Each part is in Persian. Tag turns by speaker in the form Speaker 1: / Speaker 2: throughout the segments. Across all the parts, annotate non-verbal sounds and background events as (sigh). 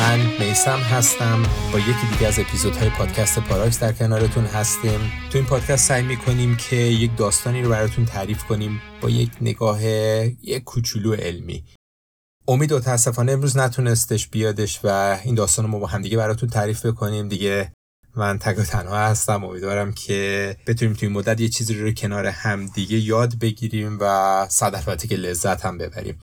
Speaker 1: من میسم هستم. با یکی دیگه از اپیزودهای پادکست پاراکس در کنارتون هستیم. تو این پادکست سعی می‌کنیم که یک داستانی رو براتون تعریف کنیم با یک نگاه یک کوچولو علمی. امید متاسفانه امروز نتونستش بیادش و این داستان رو ما با همدیگه براتون تعریف بکنیم. دیگه من تک و تنها هستم. امیدوارم که بتونیم توی مدت یه چیزی رو کنار همدیگه یاد بگیریم و صد که لذت هم ببریم.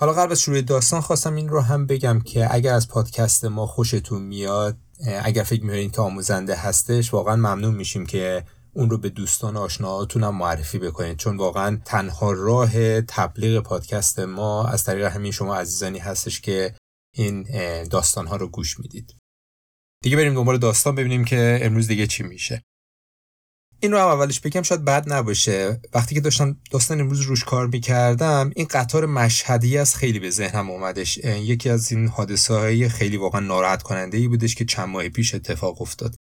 Speaker 1: حالا قبل از شروع داستان خواستم این رو هم بگم که اگر از پادکست ما خوشتون میاد اگر فکر می‌کنید که آموزنده هستش واقعا ممنون میشیم که اون رو به دوستان آشناهاتون هم معرفی بکنید چون واقعا تنها راه تبلیغ پادکست ما از طریق همین شما عزیزانی هستش که این داستان ها رو گوش می‌دید. دیگه بریم دنبال داستان ببینیم که امروز دیگه چی میشه. این رو هم اولش بگم شاید بد نباشه. وقتی که داشتم داستان امروز روش کار می‌کردم این قطار مشهدی از خیلی به ذهنم اومدش. یکی از این حادثه های خیلی واقعا ناراحت کننده ای بودش که چند ماه پیش اتفاق افتاد.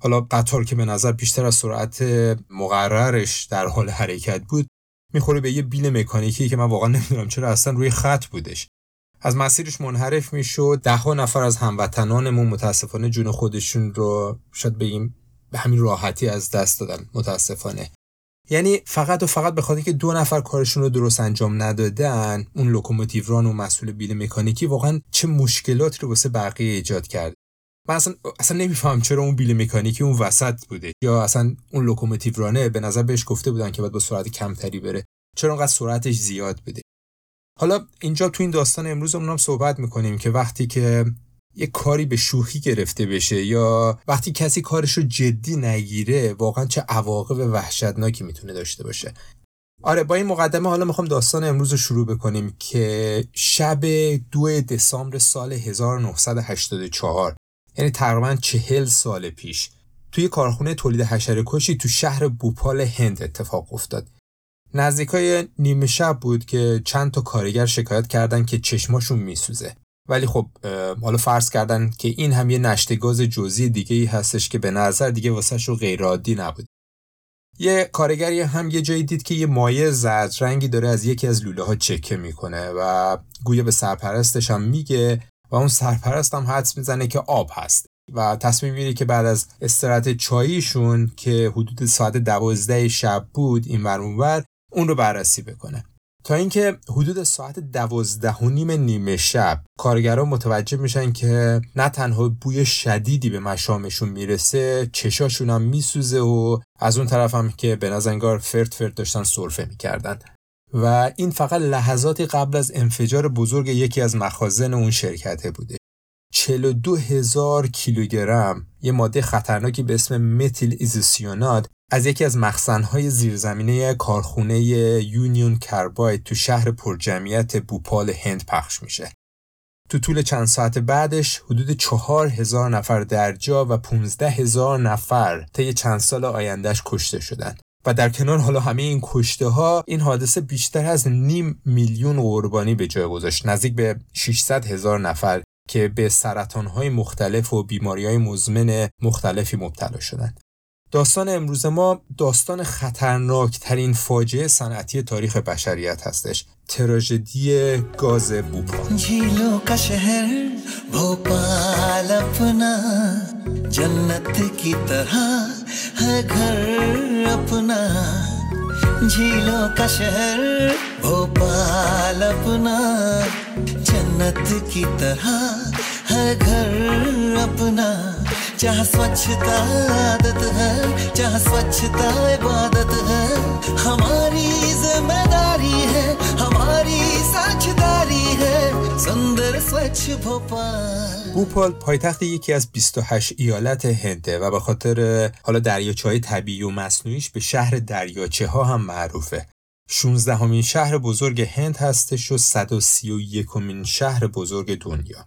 Speaker 1: حالا قطار که به نظر بیشتر از سرعت مقررش در حال حرکت بود می‌خوره به یه بیل مکانیکی که من واقعا نمی‌دونم چرا اصلا روی خط بودش. از مسیرش منحرف می‌شد. ده ها نفر از هموطنانمون متاسفانه جون خودشون رو شاید بگیم به همین راحتی از دست دادن متاسفانه. یعنی فقط و فقط به خاطر که دو نفر کارشون رو درست انجام ندادن اون لوکوموتیو ران و مسئول بیل مکانیکی واقعا چه مشکلاتی رو واسه بقیه ایجاد کرد. من اصلا اصلا نمیفهم چرا اون بیل مکانیکی اون وسط بوده. یا اصلا اون لوکوموتیو رانه به نظر بهش گفته بودن که باید با سرعت کمتری بره. چرا انقدر سرعتش زیاد بده حالا اینجا تو این داستان امروز هم صحبت می‌کنیم که وقتی که یه کاری به شوخی گرفته بشه یا وقتی کسی کارش رو جدی نگیره واقعا چه عواقب وحشتناکی می‌تونه داشته باشه. آره با این مقدمه حالا می‌خوام داستان امروز رو شروع بکنیم که شب دو دسامبر سال 1984 یعنی تقریبا چهل سال پیش توی کارخونه تولید حشره کشی تو شهر بوپال هند اتفاق افتاد. نزدیکای نیمه شب بود که چند تا کارگر شکایت کردن که چشماشون میسوزه. ولی خب حالا فرض کردن که این هم یه نشته گاز جزئی دیگه ای هستش که به نظر دیگه واسه رو غیر نبود یه کارگری هم یه جایی دید که یه مایع زرد رنگی داره از یکی از لوله ها چکه می‌کنه و گویا به سرپرستش هم میگه و اون سرپرست هم حدس می‌زنه که آب هست و تصمیم می‌گیره که بعد از استراحت چاییشون که حدود ساعت دوازده شب بود این ور اون رو بررسی بکنه. تا اینکه حدود ساعت دوازده و نیم نیمه شب کارگران متوجه میشن که نه تنها بوی شدیدی به مشامشون می‌رسه چشاشون هم میسوزه و از اون طرف هم که به نظر فرد فرد داشتن سرفه می‌کردن. و این فقط لحظاتی قبل از انفجار بزرگ یکی از مخازن اون شرکته بوده. 42 هزار کیلوگرم یه ماده خطرناکی به اسم متیل ایزوسیانات از یکی از مخزنهای زیرزمینی کارخونه Union Carbide تو شهر پرجمعیت بوپال هند پخش میشه. تو طول چند ساعت بعدش حدود چهار هزار نفر در جا و 15 هزار نفر طی چند سال آیندهش کشته شدن. و در کنار حالا همه این کشته ها این حادثه بیشتر از نیم میلیون قربانی به جای گذاشت نزدیک به 600 هزار نفر که به سرطان های مختلف و بیماری های مزمن مختلفی مبتلا شدند. داستان امروز ما داستان خطرناک ترین فاجعه صنعتی تاریخ بشریت هستش. تراژدی گاز بوپال
Speaker 2: جیلو کا شهر بھوپال اپنا جنت کی طرح ہے گھر اپنا۔ جھیلوں کا شہر بھوپال اپنا جنت کی طرح ہے گھر اپنا۔ जहाँ स्वच्छता आदत है जहाँ स्वच्छता इबादत है हमारी जिम्मेदारी है हमारी साझेदारी है सुंदर स्वच्छ भोपाल
Speaker 1: بوپال پایتخت یکی از 28 ایالت هنده و به خاطر حالا دریاچه های طبیعی و مصنوعیش به شهر دریاچه ها هم معروفه 16 همین شهر بزرگ هند هستش و 131 همین شهر بزرگ دنیا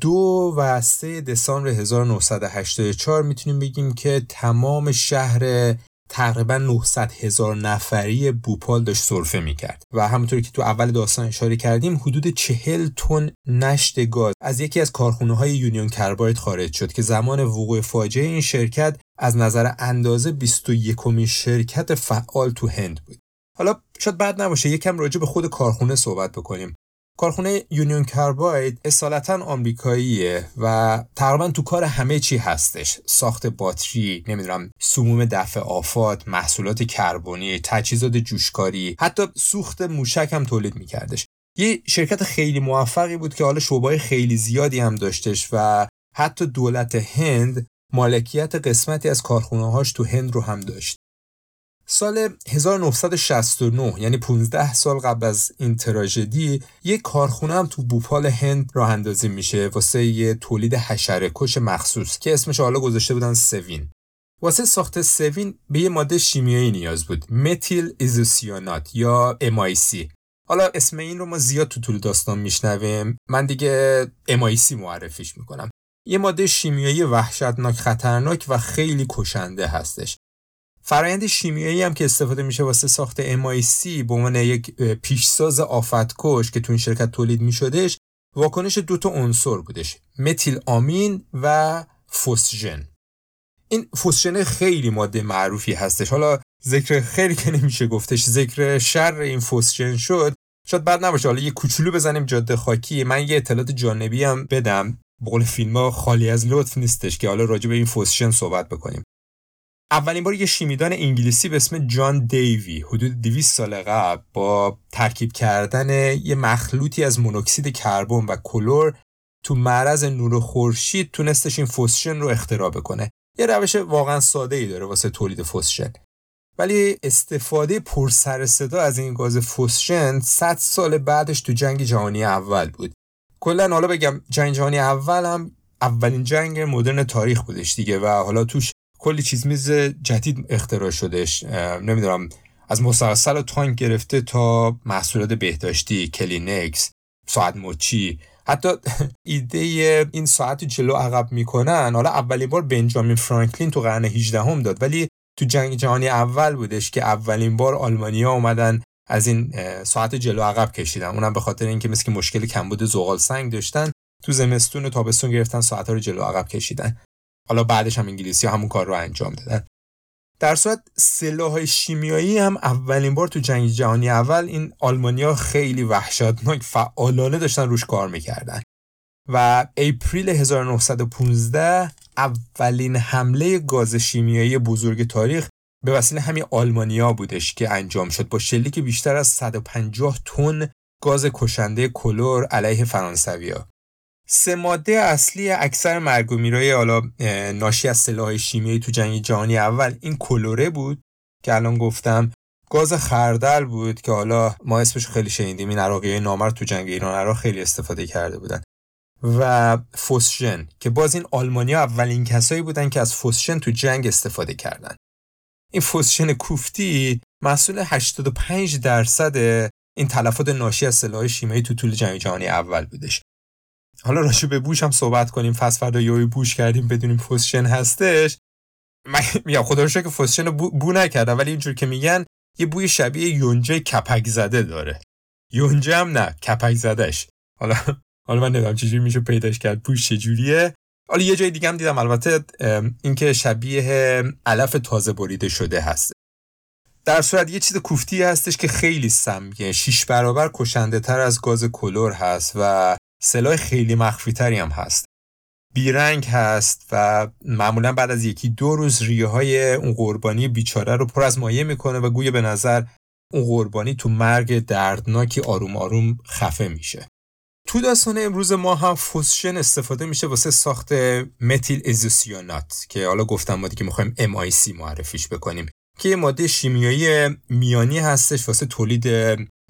Speaker 1: دو و سه دسامبر 1984 می‌تونیم بگیم که تمام شهر تقریبا 900 هزار نفری بوپال داشت سرفه می‌کرد و همونطوری که تو اول داستان اشاره کردیم حدود 40 تن نشت گاز از یکی از کارخونه های یونیون کرباید خارج شد که زمان وقوع فاجعه این شرکت از نظر اندازه 21 کمی شرکت فعال تو هند بود. حالا شاید بعد نباشه یکم راجع به خود کارخونه صحبت بکنیم. کارخونه یونیون کارباید اصالتا آمریکاییه و تقریبا تو کار همه چی هستش. ساخت باتری نمی‌دونم سموم دفع آفات محصولات کربنی تجهیزات جوشکاری حتی سوخت موشک هم تولید میکردش. یه شرکت خیلی موفقی بود که حالا شعبای خیلی زیادی هم داشتش و حتی دولت هند مالکیت قسمتی از کارخونه هاش تو هند رو هم داشت. سال 1969 یعنی 15 سال قبل از این تراژدی یک کارخونه هم تو بوپال هند راه اندازی میشه واسه یه تولید حشره کش مخصوص که اسمش حالا گذاشته بودن سوین. واسه ساخت سوین به یه ماده شیمیایی نیاز بود. متیل ایزوسیانات یا MIC حالا اسم این رو ما زیاد تو طول داستان میشنویم. من دیگه MIC معرفیش می‌کنم. یه ماده شیمیایی وحشتناک خطرناک و خیلی کشنده هستش. فرایند شیمیایی هم که استفاده میشه واسه ساخت MIC به عنوان یک پیشساز آفتکش که تو این شرکت تولید میشدش واکنش دو تا عنصر بودش. متیل آمین و فوسژن. این فوسژن خیلی ماده معروفی هستش. حالا ذکر خیلی که نمیشه گفتش ذکر شر این فوسژن شد. شاید بعد نباشه. حالا یه کوچولو بزنیم جاده خاکی. من یه اطلاعات جانبی هم بدم. بقول فیلم ها خالی از لطف نیستش که حالا راجع به این فوسژن صحبت بکنیم. اولین بار یه شیمیدان انگلیسی به اسم جان دیوی حدود 200 سال قبل با ترکیب کردن یه مخلوطی از مونوکسید کربن و کلور تو معرض نور خورشید تونستش این فوسژن رو اختراع بکنه. یه روش واقعا ساده ای داره واسه تولید فوسژن ولی استفاده پر سر صدا از این گاز فوسژن 100 سال بعدش تو جنگ جهانی اول بود. کلا حالا بگم جنگ جهانی اول هم اولین جنگ مدرن تاریخ بودش دیگه و حالا توش کلی چیز میز جدید اختراع شدش نمی‌دونم از مسلسل تانک گرفته تا محصولات بهداشتی کلینکس ساعت مچی. حتی (laughs) ایده این ساعت جلو عقب می‌کنن. حالا اولین بار بنجامین فرانکلین تو قرن 18 هم داد. ولی تو جنگ جهانی اول بودش که اولین بار آلمانیا اومدن از این ساعت جلو عقب کشیدن. اونم به خاطر اینکه مثل مشکل کمبود زغال سنگ داشتن تو زمستون و تابستون گرفتن ساعت رو جلو عقب کشیدن. حالا بعدش هم انگلیسی همون کار رو انجام دادن. در صورت سلاح شیمیایی هم اولین بار تو جنگ جهانی اول این آلمانیا خیلی وحشتناک فعالانه داشتن روش کار می‌کردن. و اپریل 1915 اولین حمله گاز شیمیایی بزرگ تاریخ به وسیله همین آلمانیا بودش که انجام شد. با شلیک بیشتر از 150 تن گاز کشنده کلور علیه فرانسویا سه ماده اصلی اکثر مرگ و میرای حالا ناشی از سلاح شیمیایی تو جنگ جهانی اول این کلوره بود که الان گفتم گاز خردل بود که حالا ما اسمش خیلی شنیدیم این عراقی نامر تو جنگ ایران عراق خیلی استفاده کرده بودن. و فوسژن که باز این آلمانیا اولین کسایی بودن که از فوسژن تو جنگ استفاده کردن. این فوسژن کوفتی مسئول 85 درصد این تلفات ناشی از سلاح شیمیایی تو طول جنگ جهانی اول بودش. حالا راجع به بوش هم صحبت کنیم. فصل فردا یوی بوش کردیم بدونیم فوسشن هستش. من (laughs) میگم خدا رو که فوسشن رو بو, بو نکردم ولی اینجور که میگن یه بوی شبیه یونجه کپک زده داره. یونجه هم نه کپک زدهش. حالا حالا من نمی‌دونم چجوری میشه پیداش کرد بوش چجوریه. حالا یه جای دیگه هم دیدم البته اینکه شبیه علف تازه بریده شده هست. در صورت یه چیز کوفتی هستش که خیلی سمیه. شیش برابر کشنده تر از گاز کلور هست و سلاح خیلی مخفی تری هم هست. بیرنگ هست و معمولا بعد از یکی دو روز ریه های اون قربانی بیچاره رو پر از مایه می‌کنه و گویا به نظر اون قربانی تو مرگ دردناکی آروم آروم خفه میشه. تو داستان امروز ما هم فوسشن استفاده میشه واسه ساخت متیل ازوسیانات که حالا گفتم ما دیگه می‌خوایم MIC معرفیش بکنیم که یه ماده شیمیایی میانی هستش واسه تولید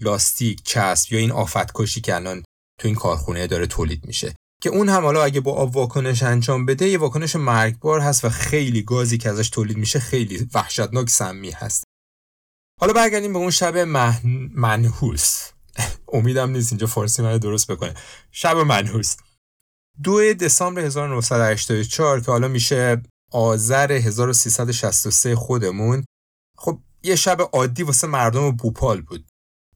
Speaker 1: لاستیک، چسب یا این آفتکشی که الان تو این کارخونه داره تولید میشه. که اون هم حالا اگه با آب واکنش انجام بده یه واکنش مرگبار هست و خیلی گازی که ازش تولید میشه خیلی وحشتناک سمی هست. حالا برگردیم به اون شب منحوس. (laughs) امیدم نیست اینجا فارسی من درست بکنه. شب منحوس. دو دسامبر 1984 که حالا میشه آذر 1363 خودمون. خب یه شب عادی واسه مردم بوپال بود.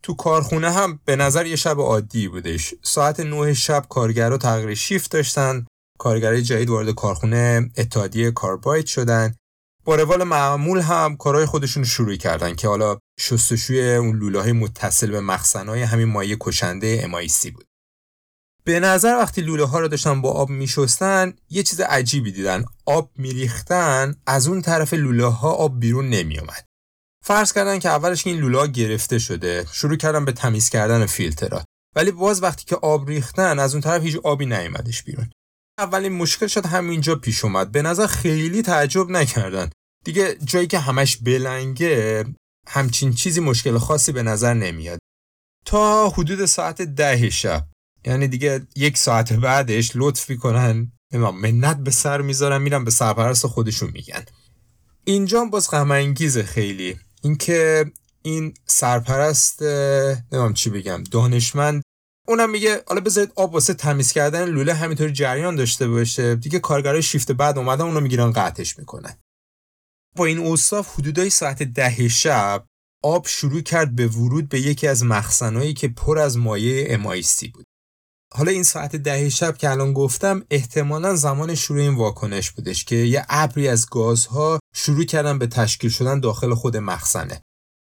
Speaker 1: تو کارخونه هم به نظر یه شب عادی بودش. ساعت 9 شب کارگرها تغییر شیفت داشتن. کارگرای جدید وارد کارخونه اتحادیه کاربایت شدن. با روال معمول هم کارهای خودشون شروع کردن که حالا شستشوی اون لوله های متصل به مخزنهای همین مایه کشنده MIC بود. به نظر وقتی لوله ها رو داشتن با آب میشستن یه چیز عجیبی دیدن. آب میریختن از اون طرف لوله ها آب بیرون نمیومد فرض کردن که اولش این لوله ها گرفته شده شروع کردن به تمیز کردن فیلترها. ولی باز وقتی که آب ریختن از اون طرف هیچ آبی نیومدش بیرون. اولین مشکل شد همینجا پیش اومد. به نظر خیلی تعجب نکردن. دیگه جایی که همش بلنگه همچین چیزی مشکل خاصی به نظر نمیاد. تا حدود ساعت ده شب. یعنی دیگه یک ساعت بعدش لطف می‌کنن. منت به سر می‌ذارن میرن به سرپرست خودشون میگن. اینجا باز غم خیلی. اینکه این سرپرست نمیم چی بگم دانشمند اونم میگه حالا بذارید آب واسه تمیز کردن لوله همینطوری جریان داشته باشه. دیگه کارگرای شیفت بعد اومدن اونو می‌گیرن قطعش می‌کنن. با این اوصاف حدودای ساعت ده شب آب شروع کرد به ورود به یکی از مخزنهایی که پر از مایع امایسی بود. حالا این ساعت ده شب که الان گفتم احتمالا زمان شروع این واکنش بودش که یه ابری از گازها شروع کردن به تشکیل شدن داخل خود مخزنه.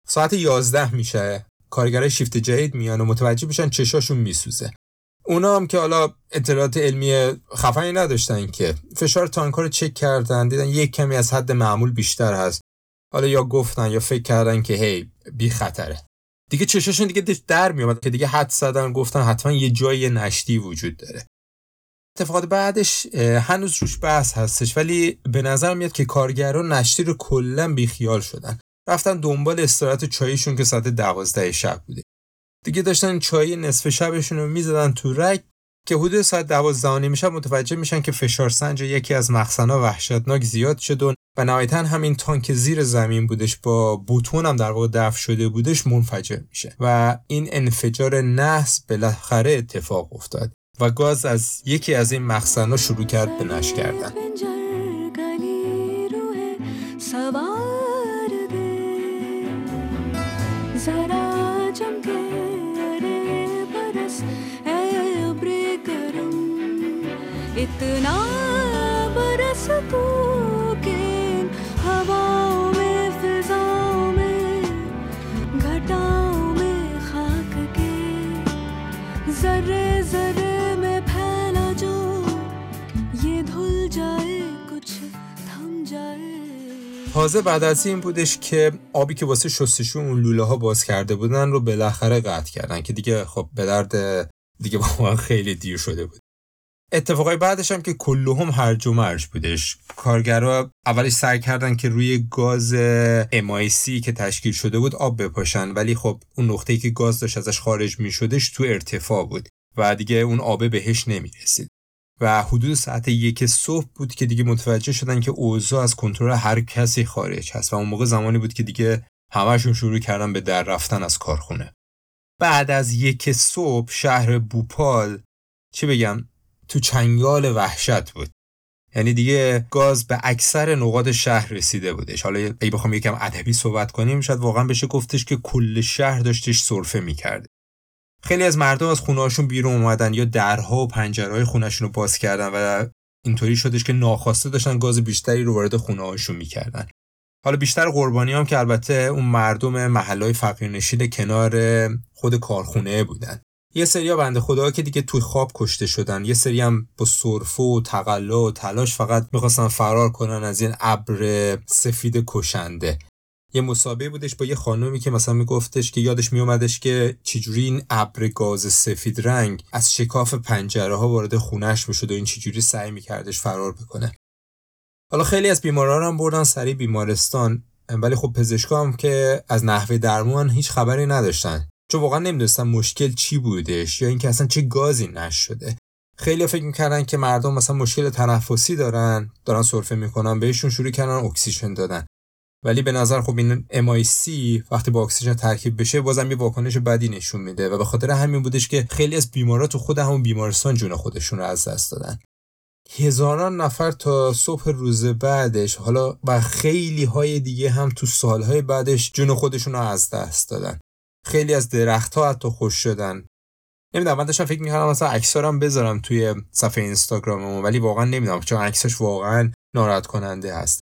Speaker 1: ساعت 11 میشه. کارگرای شیفت جدید میان و متوجه میشن چشاشون میسوزه. اونا هم که حالا اطلاعات علمی خفنی نداشتن که. فشار تانکا رو چک کردن دیدن یک کمی از حد معمول بیشتر هست. حالا یا گفتن یا فکر کردن که هی بی خطره. دیگه چشاشون دیگه در میومد که دیگه حد زدن گفتن حتما یه جای نشتی وجود داره. اتفاقات بعدش هنوز روش بحث هستش ولی به نظر میاد که کارگران نشتی رو کلا بیخیال شدن. رفتن دنبال استراحت چایشون که ساعت دوازده شب بوده. دیگه داشتن چای نصف شبشون رو می‌زدن تو رگ که حدود ساعت دوازده شب متوجه میشن که فشار سنج یکی از مخزنها وحشتناک زیاد شد و نهایتا همین تانک زیر زمین بودش با بوتون هم در واقع دفع شده بودش منفجر میشه. و این انفجار نحس بالاخره اتفاق افتاد. و گاز از یکی از این مخزنها شروع کرد به نش کردن. تازه بعد از این بودش که آبی که واسه شستشو اون لوله ها باز کرده بودن رو بالاخره قطع کردن که دیگه خب به درد دیگه با خیلی دیر شده بود. اتفاقای بعدش هم که کلهم هرج و مرج بودش. کارگرا اولش سعی کردن که روی گاز MIC که تشکیل شده بود آب بپاشن ولی خب اون نقطه‌ای که گاز داشت ازش خارج می شدش تو ارتفاع بود و دیگه اون آبه بهش نمی رسید و حدود ساعت یک صبح بود که دیگه متوجه شدن که اوضاع از کنترل هر کسی خارج هست و اون موقع زمانی بود که دیگه همشون شروع کردن به در رفتن از کارخونه. بعد از یک صبح شهر بوپال چی بگم تو چنگال وحشت بود. یعنی دیگه گاز به اکثر نقاط شهر رسیده بودش. حالا اگه بخوام یکم ادبی صحبت کنیم شاید واقعا بشه گفتش که کل شهر داشتش سرفه می‌کرده خیلی از مردم از خونهاشون بیرون اومدن یا درها و پنجرهای خونهشون رو باز کردن و اینطوری شدش که ناخواسته داشتن گاز بیشتری رو وارد خونهاشون می‌کردن. حالا بیشتر قربانی هم که البته اون مردم محلهای فقیرنشین کنار خود کارخونه بودن. یه سری بنده خدا که دیگه توی خواب کشته شدن. یه سری هم با سرفه و تقلا و تلاش فقط می‌خواستن فرار کنن از این ابر سفید کشنده. یه مسابقه بودش با یه خانومی که مثلا میگفتش که یادش میومدش که چجوری این ابر گاز سفید رنگ از شکاف پنجره ها وارد خونش می‌شد و این چجوری سعی میکردش فرار بکنه. حالا خیلی از بیماران هم بردن سری بیمارستان. ولی خب پزشکا هم که از نحوه درمان هیچ خبری نداشتن. چون واقعا نمی‌دونستم مشکل چی بودش یا اینکه اصلا چه گازی نشده خیلی فکر می‌کردن که مردم مثلا مشکل تنفسی دارن دارن سرفه می‌کنن بهشون شروع کردن اکسیژن دادن. ولی به نظر خب این MIC وقتی با اکسیژن ترکیب بشه بازم یه واکنش بدی نشون میده و به خاطر همین بودش که خیلی از بیمارا تو خود همون بیمارستان جون خودشون رو از دست دادن. هزاران نفر تا صبح روز بعدش حالا و خیلی های دیگه هم تو سالهای بعدش جون خودشون رو از دست دادن. خیلی از درخت ها حتی خوش شدن. نمی‌دونم من داشتم فکر می‌کردم مثلا عکسارم بذارم توی صفحه اینستاگراممون ولی واقعا نمی‌دونم چون عکسش واقعا ناراحت کننده هست.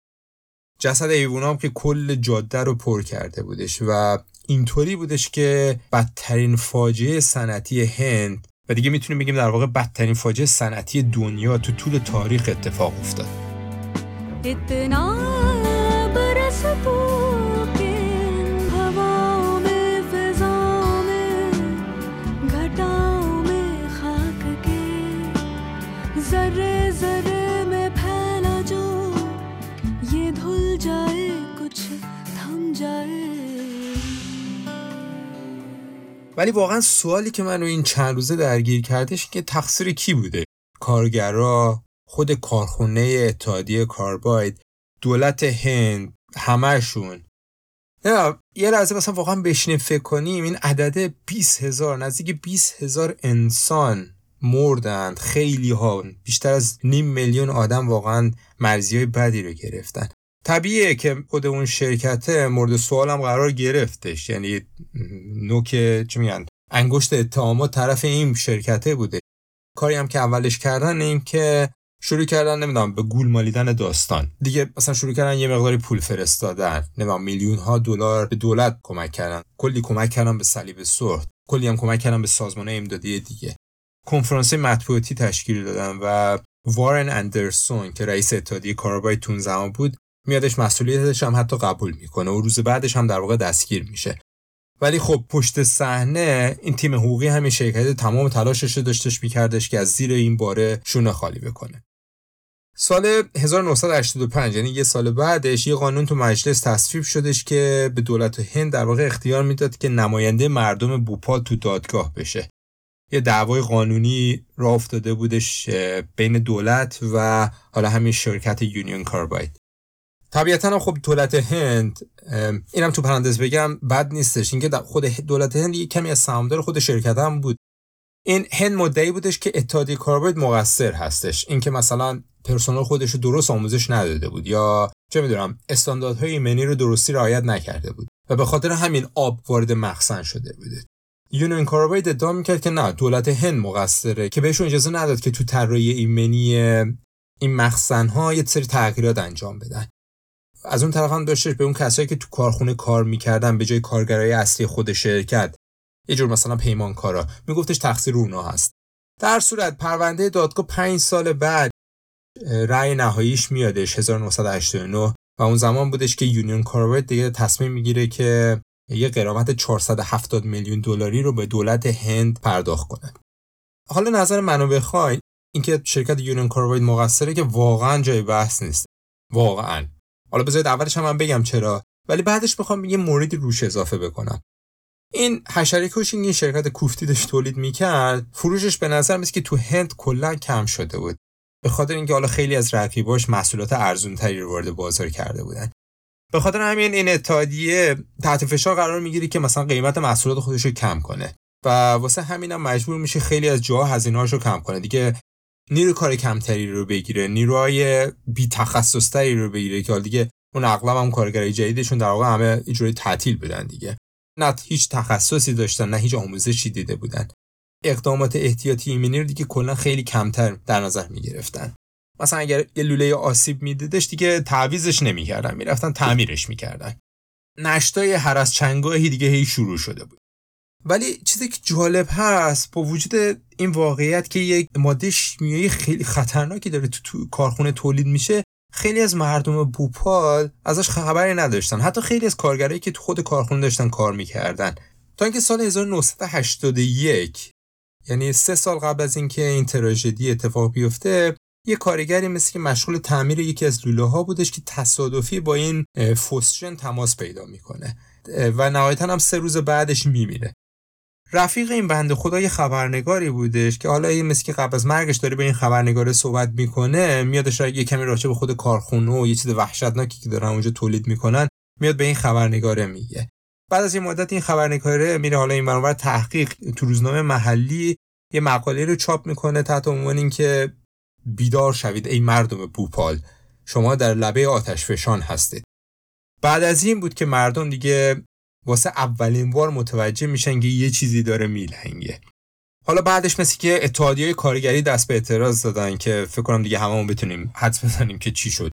Speaker 1: جسد ایوونا که کل جاده رو پر کرده بودش و اینطوری بودش که بدترین فاجعه صنعتی هند و دیگه می‌تونیم بگیم در واقع بدترین فاجعه صنعتی دنیا تو طول تاریخ اتفاق افتاد. ولی واقعا سوالی که منو این چند روزه درگیر کردش که تقصیر کی بوده؟ کارگرا خود کارخونه اتحادیه کارباید دولت هند همهشون. یه لحظه مثلا واقعا بشینیم فکر کنیم این عدد 20 هزار نزدیک 20 هزار انسان مردند خیلی ها بیشتر از نیم میلیون آدم واقعا مرزی های بدی رو گرفتن. طبیعیه که خود اون شرکت مورد سوالم قرار گرفتش. یعنی نوک چی میگن انگشت اتهامات طرف این شرکته بوده. کاری هم که اولش کردن این که شروع کردن نمی‌دونم به گول مالیدن داستان. دیگه مثلا شروع کردن یه مقداری پول فرستادن. نمی‌دونم میلیون ها دلار به دولت کمک کردن. کلی کمک کردن به صلیب سرخ کلی هم کمک کردن به سازمان امدادی دیگه. کنفرانس مطبوعاتی تشکیل دادن و وارن اندرسون که رئیس اتحادیه کاربای تون زمان بود میادش مسئولیتش هم حتی قبول می‌کنه و روز بعدش هم در واقع دستگیر میشه. ولی خب پشت صحنه این تیم حقوقی همین شرکت تمام تلاشش رو داشتش میکردش که از زیر این باره شونه خالی بکنه. سال 1985 یعنی یه سال بعدش یه قانون تو مجلس تصویب شدش که به دولت هند در واقع اختیار می‌داد که نماینده مردم بوپال تو دادگاه بشه. یه دعوای قانونی راه افتاده بودش بین دولت و حالا همین شرکت یونیون کارباید. طبیعتا خب دولت هند اینم تو پرندز بگم بد نیستش. اینکه خود دولت هند یه کمی از سهامدار خود شرکت هم بود. این هند مدعی بودش که اتحادیه کارباید مقصر هستش. اینکه مثلا پرسنل خودش رو درست آموزش نداده بود یا چه می‌دونم استانداردهای ایمنی رو درستی رعایت نکرده بود و به خاطر همین آب وارد مخزن شده بوده یونین کارباید ادعا می‌کرد که نه دولت هند مقصره که بهشون اجازه نداد که تو طراحی ایمنی این مخزن ها یه سری تغییرات انجام بدن. از اون طرف هم داشتش به اون کسایی که تو کارخونه کار می‌کردن به جای کارگرای اصلی خود شرکت یه جور مثلا پیمانکارا. میگفتش تقصیر اونا هست. در صورت پرونده دادگاه پنج سال بعد رأی نهاییش میادش 1989 و اون زمان بودش که یونیون کارباید دیگه تصمیم می‌گیره که یه قرامت 470 میلیون دلاری رو به دولت هند پرداخت کنه. حالا نظر منو بخواین اینکه شرکت یونیون کارباید مقصره که واقعا جای بحث نیست. واقعا. حالا بذارید اولش هم من بگم چرا ولی بعدش می‌خوام یه موردی روش اضافه بکنم. این حشره کشی این شرکت کوفتی داشت تولید می‌کرد فروشش به نظر میاد که تو هند کلا کم شده بود. به خاطر اینکه حالا خیلی از رقیباش محصولات ارزونتری رو وارد بازار کرده بودن. به خاطر همین این اتحادیه تحت فشار قرار می‌گیره که مثلا قیمت محصولات خودش رو کم کنه. و واسه همینم مجبور میشه خیلی از جاها هزینه‌هاش رو کم کنه. دیگه نیرو کار کمتری رو بگیره نیروهای بی تخصص رو بگیره که دیگه اون اغلب هم کارگرای جدیدشون در واقع همه اجوری تعطیل بدن دیگه. نه هیچ تخصصی داشتن نه هیچ آموزشی دیده بودن. اقدامات احتیاطی ایمنی رو دیگه کلا خیلی کمتر در نظر می گرفتن مثلا اگر یه لوله آسیب میدیدش دیگه تعویزش نمی‌کردن می‌رفتن تعمیرش می‌کردن. نشتای هر از چنگاهی دیگه هی شروع شده بود. ولی چیزی که جالب هست با وجود این واقعیت که یک ماده شیمیایی خیلی خطرناکی داره تو, تو کارخونه تولید میشه خیلی از مردم بوپال ازش خبری نداشتن. حتی خیلی از کارگرایی که تو خود کارخونه داشتن کار می‌کردن. تا اینکه سال 1981 یعنی سه سال قبل از اینکه این تراژدی اتفاق بیفته یه کارگری مثل که مشغول تعمیر یکی از لوله ها بودش که تصادفی با این فوسشن تماس پیدا می‌کنه. و نهایتا هم سه روز بعدش میمیره. رفیق این بند خدا یه خبرنگاری بودش که حالا این مثل که قبل از مرگش داره به این خبرنگار صحبت می‌کنه میادش یه کمی راجع به خود کارخونه و یه چیز وحشتناکی که دارن اونجا تولید می‌کنن میاد به این خبرنگاره میگه. بعد از یه مدت این خبرنگاره میره حالا این برابر تحقیق تو روزنامه محلی یه مقاله رو چاپ می‌کنه تحت عنوان اینکه بیدار شوید ای مردم بوپال شما در لبه آتش فشان هستید. بعد از این بود که مردم دیگه واسه اولین بار متوجه میشن که یه چیزی داره میلنگه. حالا بعدش مثل که اتحادیه کارگری دست به اعتراض دادن که فکر کنم دیگه هممون بتونیم حدس بزنیم که چی شد.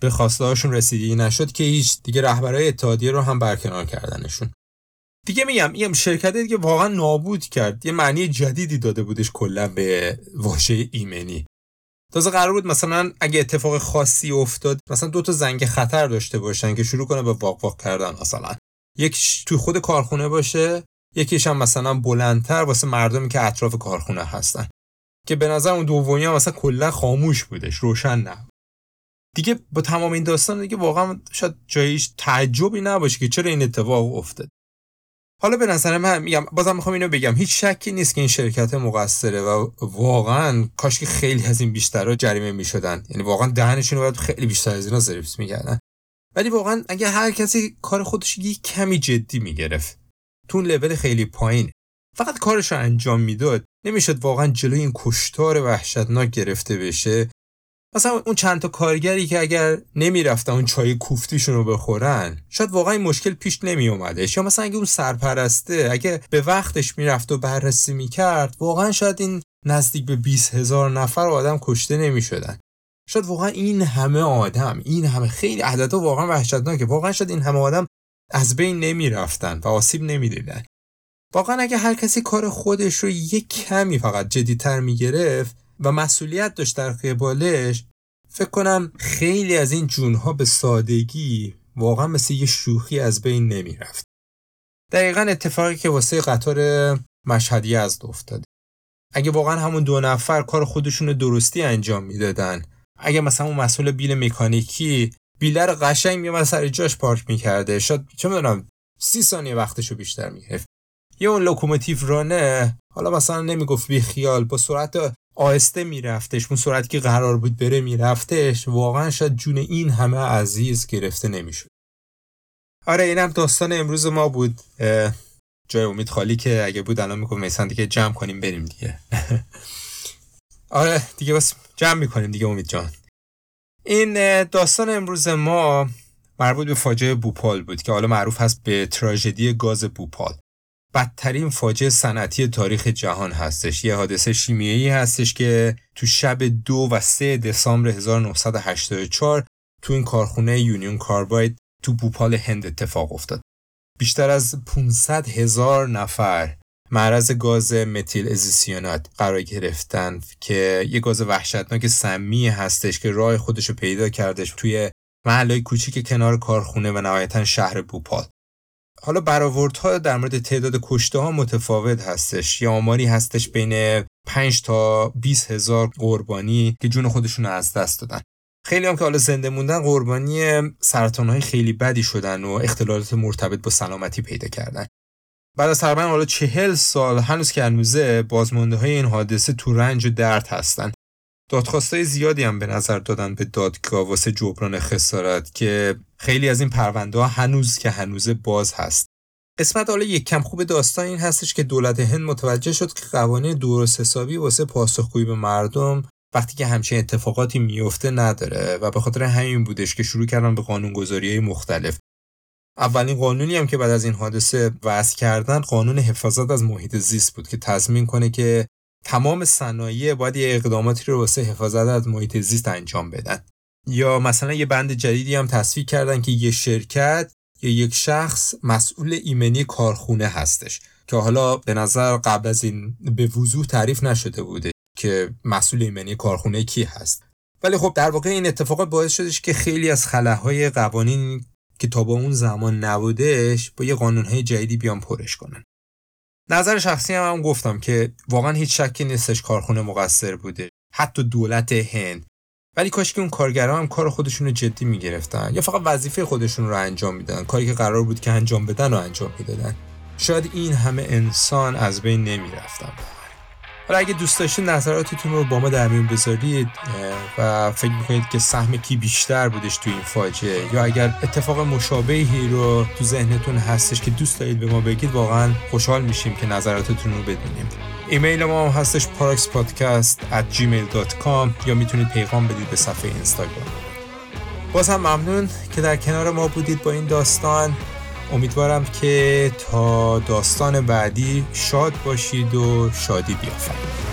Speaker 1: به خواسته هاشون رسیدگی نشد که هیچ دیگه رهبرای اتحادیه رو هم برکنار کردنشون. دیگه میگم این شرکت دیگه واقعا نابود کرد. یه معنی جدیدی داده بودش کلا به واژه ایمنی. تازه قرار بود مثلا اگه اتفاق خاصی افتاد مثلا دو تا زنگ خطر داشته باشن که شروع کنه به واق واق کردن مثلا. یکیش توی خود کارخونه باشه یکیش هم مثلا بلندتر واسه مردمی که اطراف کارخونه هستن. که به نظر اون دومی هم مثلا کلا خاموش بودش روشن نه دیگه با تمام این داستان دیگه واقعا شاید جاییش تعجبی نباشه که چرا این اتفاق افتاد. حالا به نظر من میگم بازم می‌خوام اینو بگم هیچ شکی نیست که این شرکت مقصره و واقعا کاش که خیلی از این بیشتر جریمه می‌شدن. یعنی واقعا دهنشون رو باید خیلی بیشتر از اینا سرویس می‌کردن. ولی واقعا اگه هر کسی کار خودش یک کمی جدی می‌گرفت تو اون لول خیلی پایین. فقط کارش رو انجام می‌داد نمی‌شد واقعا جلوی این کشتار وحشتناک گرفته بشه. مثلا اون چند تا کارگری که اگر نمی‌رفتن اون چای کوفتیشون رو بخورن شاید واقعا این مشکل پیش نمی اومدش یا مثلا اگه اون سرپرسته اگه به وقتش می‌رفت و بررسی می‌کرد واقعا شاید این نزدیک به 20 هزار نفر آدم کشته نمی شدن. شاید واقعا این همه آدم این همه خیلی عددها واقعا وحشتناکه واقعا شاید این همه آدم از بین نمی رفتن و آسیب نمی‌دیدن واقعا اگه هر کسی کار خودش رو یک کمی فقط جدیتر می‌گرفت و مسئولیت داشت در قبالش فکر کنم خیلی از این جونها به سادگی واقعا مثل یه شوخی از بین نمی‌رفت. دقیقا اتفاقی که واسه قطار مشهدی از افتاده. اگه واقعا همون دو نفر کار خودشونو درست انجام می‌دادن اگه مثلا اون مسئول بیل مکانیکی بیله رو قشنگ میومد سر جاش پارک می‌کرده. شاید چه می‌دونم سی ثانیه وقتشو بیشتر می‌گرفت. یا اون لوکوموتیو رانه حالا مثلا نمی‌گفت بی خیال با سرعت آهسته میرفتش. اون سرعتی که قرار بود بره میرفتش. واقعا شاید جون این همه عزیز گرفته نمی‌شد. آره اینم داستان امروز ما بود. جای امید خالی که اگه بود الان میگم میسن دیگه جمع کنیم بریم دیگه. (laughs) آره دیگه بس جمع می‌کنیم دیگه امید جان. این داستان امروز ما مربوط به فاجعه بوپال بود که حالا معروف هست به تراژدی گاز بوپال. بدترین فاجعه صنعتی تاریخ جهان هستش. یه حادثه شیمیایی هستش که تو شب دو و سه دسامبر 1984 تو این کارخونه یونیون کارباید تو بوپال هند اتفاق افتاد. بیشتر از 500 هزار نفر معرض گاز متیل ازیسیونات قرار گرفتن که یه گاز وحشتناک سمی هستش که راه خودش رو پیدا کردش توی محلهای کوچیک کنار کارخونه و نهایتا شهر بوپال. حالا برآوردها در مورد تعداد کشته ها متفاوت هستش. یه آماری هستش بین 5 تا 20 هزار قربانی که جون خودشون از دست دادن. خیلی هم که حالا زنده موندن قربانی سرطان های خیلی بدی شدن و اختلالات مرتبط با سلامتی پیدا کردن. بعد از تقریبا حالا چهل سال هنوز که هنوزه بازمانده های این حادثه تو رنج و درد هستن. دادخواستای زیادی هم به نظر دادن به دادگاه واسه جبران خسارت که خیلی از این پرونده ها هنوز که هنوز باز هست. قسمت حالا یک کم خوب داستان این هستش که دولت هند متوجه شد که قوانین درست حسابی واسه پاسخگویی به مردم وقتی که همچین اتفاقاتی میفته نداره و به خاطر همین بودش که شروع کردن به قانونگذاری مختلف. اولین قانونی هم که بعد از این حادثه وضع کردن قانون حفاظت از محیط زیست بود که تضمین کنه که تمام صنایع باید یه اقداماتی رو واسه حفاظت از محیط زیست انجام بدن. یا مثلا یه بند جدیدی هم تصویب کردن که یه شرکت یا یک شخص مسئول ایمنی کارخونه هستش. که حالا به نظر قبل از این به وضوح تعریف نشده بوده که مسئول ایمنی کارخونه کی هست. ولی خب در واقع این اتفاقات باعث شدش که خیلی از خلاهای قوانین که تا با اون زمان نبودش با یه قانونهای جدیدی بیان پرش کنن. نظر شخصی هم, هم گفتم که واقعا هیچ شکی نیستش کارخونه مقصر بوده. حتی دولت هند. ولی کاش که اون کارگران هم کار خودشون رو جدی می‌گرفتن یا فقط وظیفه خودشون رو انجام میدن کاری که قرار بود که انجام بدن رو انجام می‌دادن. شاید این همه انسان از بین نمی‌رفتن. حالا اگه دوست داشتید نظراتتون رو با ما در میون بذارید و فکر می‌کنید که سهم کی بیشتر بودش تو این فاجعه یا اگر اتفاق مشابهی رو تو ذهنتون هستش که دوست دارید به ما بگید واقعا خوشحال میشیم که نظراتتون رو بدونیم. ایمیل ما هم هستش at gmail.com یا می‌تونید پیغام بدید به صفحه اینستاگرام. باز هم ممنون که در کنار ما بودید با این داستان. امیدوارم که تا داستان بعدی شاد باشید و شادی بیافرید